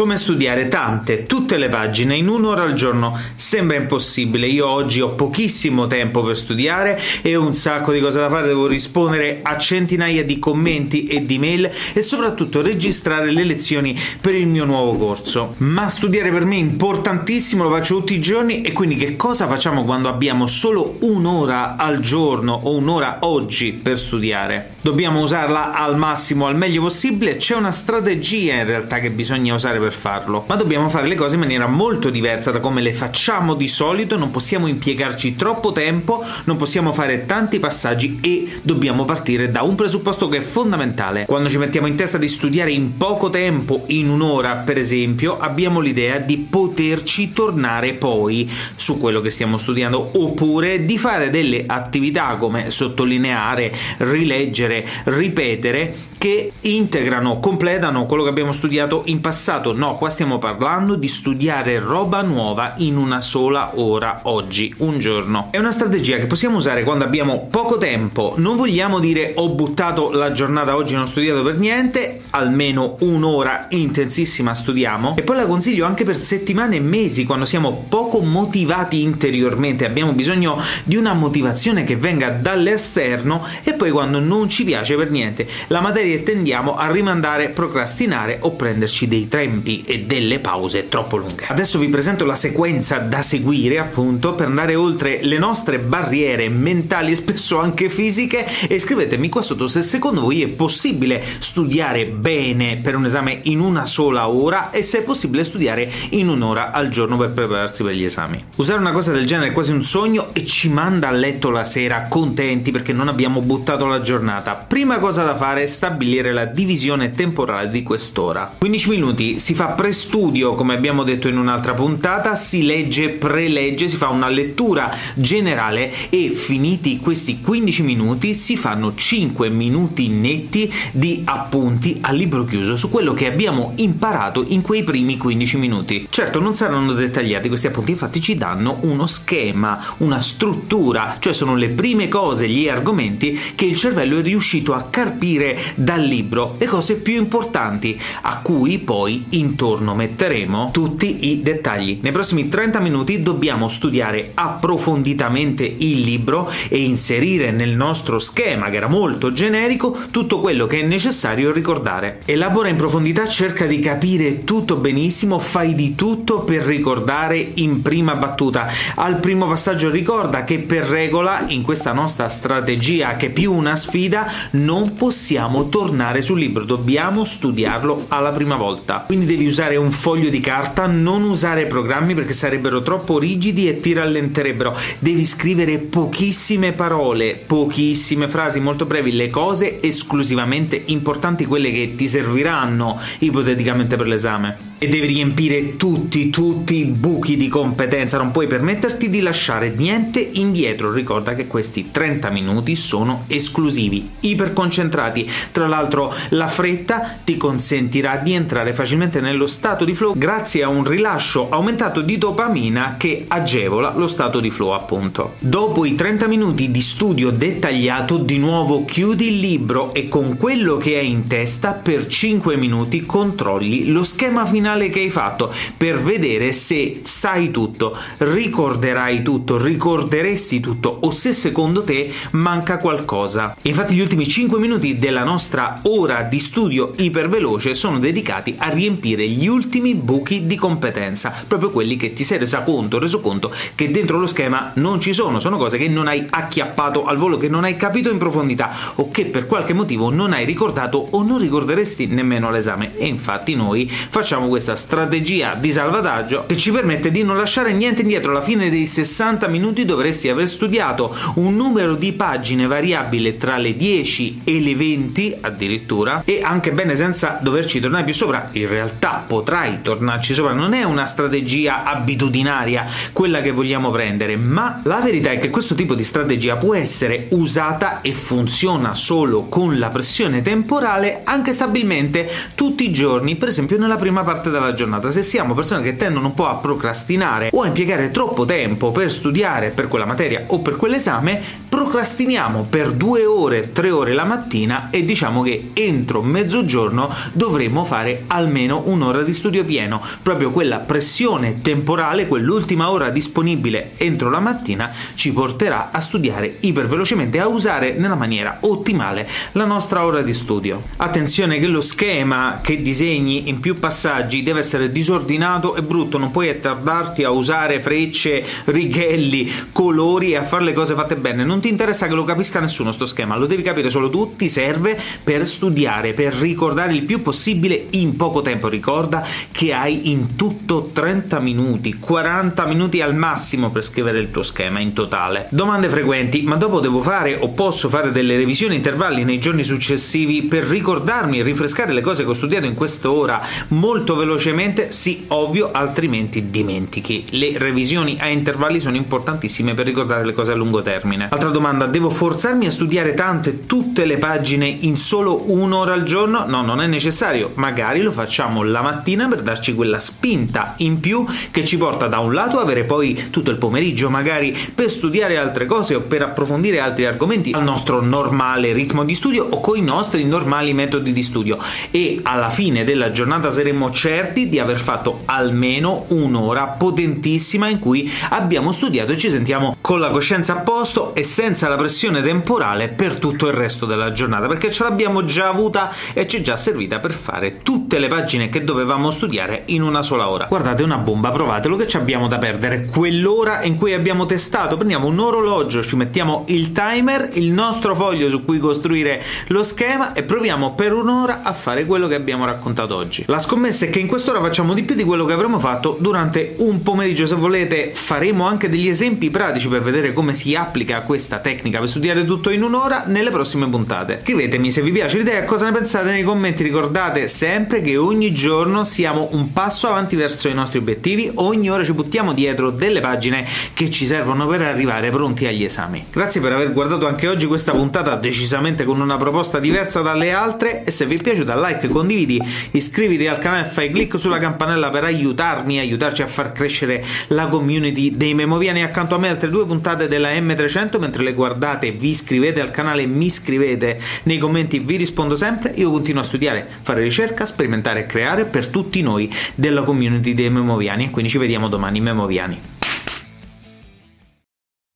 Come studiare tante, tutte le pagine in un'ora al giorno sembra impossibile. Io oggi ho pochissimo tempo per studiare e un sacco di cose da fare. Devo rispondere a centinaia di commenti e di mail e soprattutto registrare le lezioni per il mio nuovo corso. Ma studiare per me è importantissimo, lo faccio tutti i giorni e quindi che cosa facciamo quando abbiamo solo un'ora al giorno o un'ora oggi per studiare? Dobbiamo usarla al massimo, al meglio possibile. C'è una strategia in realtà che bisogna usare per farlo, ma dobbiamo fare le cose in maniera molto diversa da come le facciamo di solito, non possiamo impiegarci troppo tempo, non possiamo fare tanti passaggi e dobbiamo partire da un presupposto che è fondamentale. Quando ci mettiamo in testa di studiare in poco tempo, in un'ora per esempio, abbiamo l'idea di poterci tornare poi su quello che stiamo studiando oppure di fare delle attività come sottolineare, rileggere, ripetere che integrano, completano quello che abbiamo studiato in passato. No, qua stiamo parlando di studiare roba nuova in una sola ora oggi, un giorno. È una strategia che possiamo usare quando abbiamo poco tempo. Non vogliamo dire ho buttato la giornata oggi, non ho studiato per niente, almeno un'ora intensissima studiamo. E poi la consiglio anche per settimane e mesi, quando siamo poco motivati interiormente, abbiamo bisogno di una motivazione che venga dall'esterno e poi quando non ci piace per niente la materia tendiamo a rimandare, procrastinare o prenderci dei tempi e delle pause troppo lunghe. Adesso vi presento la sequenza da seguire appunto per andare oltre le nostre barriere mentali e spesso anche fisiche e scrivetemi qua sotto se secondo voi è possibile studiare bene per un esame in una sola ora e se è possibile studiare in un'ora al giorno per prepararsi per gli esami. Usare una cosa del genere è quasi un sogno e ci manda a letto la sera contenti perché non abbiamo buttato la giornata. Prima cosa da fare è stabilire la divisione temporale di quest'ora. 15 minuti si fa prestudio, come abbiamo detto in un'altra puntata, si legge, prelegge, si fa una lettura generale e finiti questi 15 minuti si fanno 5 minuti netti di appunti a libro chiuso su quello che abbiamo imparato in quei primi 15 minuti. Certo, non saranno dettagliati questi appunti, infatti ci danno uno schema, una struttura, cioè sono le prime cose, gli argomenti che il cervello è riuscito a carpire dal libro le cose più importanti, a cui poi intorno metteremo tutti i dettagli. Nei prossimi 30 minuti dobbiamo studiare approfonditamente il libro e inserire nel nostro schema, che era molto generico, tutto quello che è necessario ricordare. Elabora in profondità, cerca di capire tutto benissimo, fai di tutto per ricordare in prima battuta. Al primo passaggio ricorda che per regola in questa nostra strategia che è più una sfida non possiamo tornare sul libro, dobbiamo studiarlo alla prima volta. Quindi devi usare un foglio di carta, non usare programmi perché sarebbero troppo rigidi e ti rallenterebbero. Devi scrivere pochissime parole, pochissime frasi molto brevi, le cose esclusivamente importanti, quelle che ti serviranno ipoteticamente per l'esame e devi riempire tutti, tutti i buchi di competenza, non puoi permetterti di lasciare niente indietro. Ricorda che questi 30 minuti sono esclusivi, iperconcentrati. Tra l'altro, la fretta ti consentirà di entrare facilmente immediatamente nello stato di flow grazie a un rilascio aumentato di dopamina che agevola lo stato di flow appunto. Dopo i 30 minuti di studio dettagliato di nuovo chiudi il libro e con quello che hai in testa per 5 minuti controlli lo schema finale che hai fatto per vedere se sai tutto, ricorderai tutto, ricorderesti tutto o se secondo te manca qualcosa. Infatti gli ultimi 5 minuti della nostra ora di studio iperveloce sono dedicati a riempire gli ultimi buchi di competenza, proprio quelli che ti sei resa conto, reso conto che dentro lo schema non ci sono, sono cose che non hai acchiappato al volo, che non hai capito in profondità o che per qualche motivo non hai ricordato o non ricorderesti nemmeno all'esame. E infatti noi facciamo questa strategia di salvataggio che ci permette di non lasciare niente indietro. Alla fine dei 60 minuti dovresti aver studiato un numero di pagine variabile tra le 10 e le 20 addirittura e anche bene senza doverci tornare più sopra. In realtà potrai tornarci sopra, non è una strategia abitudinaria quella che vogliamo prendere, ma la verità è che questo tipo di strategia può essere usata e funziona solo con la pressione temporale anche stabilmente tutti i giorni, per esempio nella prima parte della giornata. Se siamo persone che tendono un po' a procrastinare o a impiegare troppo tempo per studiare per quella materia o per quell'esame, procrastiniamo per due ore, tre ore la mattina e diciamo che entro mezzogiorno dovremmo fare almeno un'ora di studio pieno. Proprio quella pressione temporale, quell'ultima ora disponibile entro la mattina, ci porterà a studiare ipervelocemente, a usare nella maniera ottimale la nostra ora di studio. Attenzione che lo schema che disegni in più passaggi deve essere disordinato e brutto, non puoi attardarti a usare frecce, righelli, colori e a fare le cose fatte bene. Non ti interessa che lo capisca nessuno sto schema, lo devi capire solo tu, ti serve per studiare, per ricordare il più possibile in poco tempo. Ricorda che hai in tutto 30 minuti, 40 minuti al massimo per scrivere il tuo schema in totale. Domande frequenti, ma dopo devo fare o posso fare delle revisioni intervalli nei giorni successivi per ricordarmi e rinfrescare le cose che ho studiato in quest'ora molto velocemente? Sì, ovvio, altrimenti dimentichi. Le revisioni a intervalli sono importantissime per ricordare le cose a lungo termine. Altra domanda, devo forzarmi a studiare tante, tutte le pagine in solo un'ora al giorno? No, non è necessario. Magari lo facciamo la mattina per darci quella spinta in più che ci porta da un lato a avere poi tutto il pomeriggio magari per studiare altre cose o per approfondire altri argomenti al nostro normale ritmo di studio o con i nostri normali metodi di studio e alla fine della giornata saremo certi di aver fatto almeno un'ora potentissima in cui abbiamo studiato e ci sentiamo con la coscienza a posto e senza la pressione temporale per tutto il resto della giornata perché ce l'abbiamo già avuta e ci è già servita per fare tutte le pagine che dovevamo studiare in una sola ora. Guardate una bomba, provatelo che ci abbiamo da perdere quell'ora in cui abbiamo testato. Prendiamo un orologio, ci mettiamo il timer, il nostro foglio su cui costruire lo schema e proviamo per un'ora a fare quello che abbiamo raccontato oggi. La scommessa è che in quest'ora facciamo di più di quello che avremmo fatto durante un pomeriggio. Se volete, faremo anche degli esempi pratici per vedere come si applica questa tecnica per studiare tutto in un'ora nelle prossime puntate. Scrivetemi se vi piace l'idea e cosa ne pensate nei commenti. Ricordate sempre che ogni giorno siamo un passo avanti verso i nostri obiettivi, ogni ora ci buttiamo dietro delle pagine che ci servono per arrivare pronti agli esami. Grazie per aver guardato anche oggi questa puntata decisamente con una proposta diversa dalle altre e se vi è piaciuta like, condividi, iscriviti al canale e fai clic sulla campanella per aiutarmi, aiutarci a far crescere la community dei memoviani accanto a me altre due puntate della M300 mentre le guardate vi iscrivete al canale mi iscrivete nei commenti vi rispondo sempre io continuo a studiare fare ricerca sperimentare e creare per tutti noi della community dei memoviani. Quindi ci vediamo domani memoviani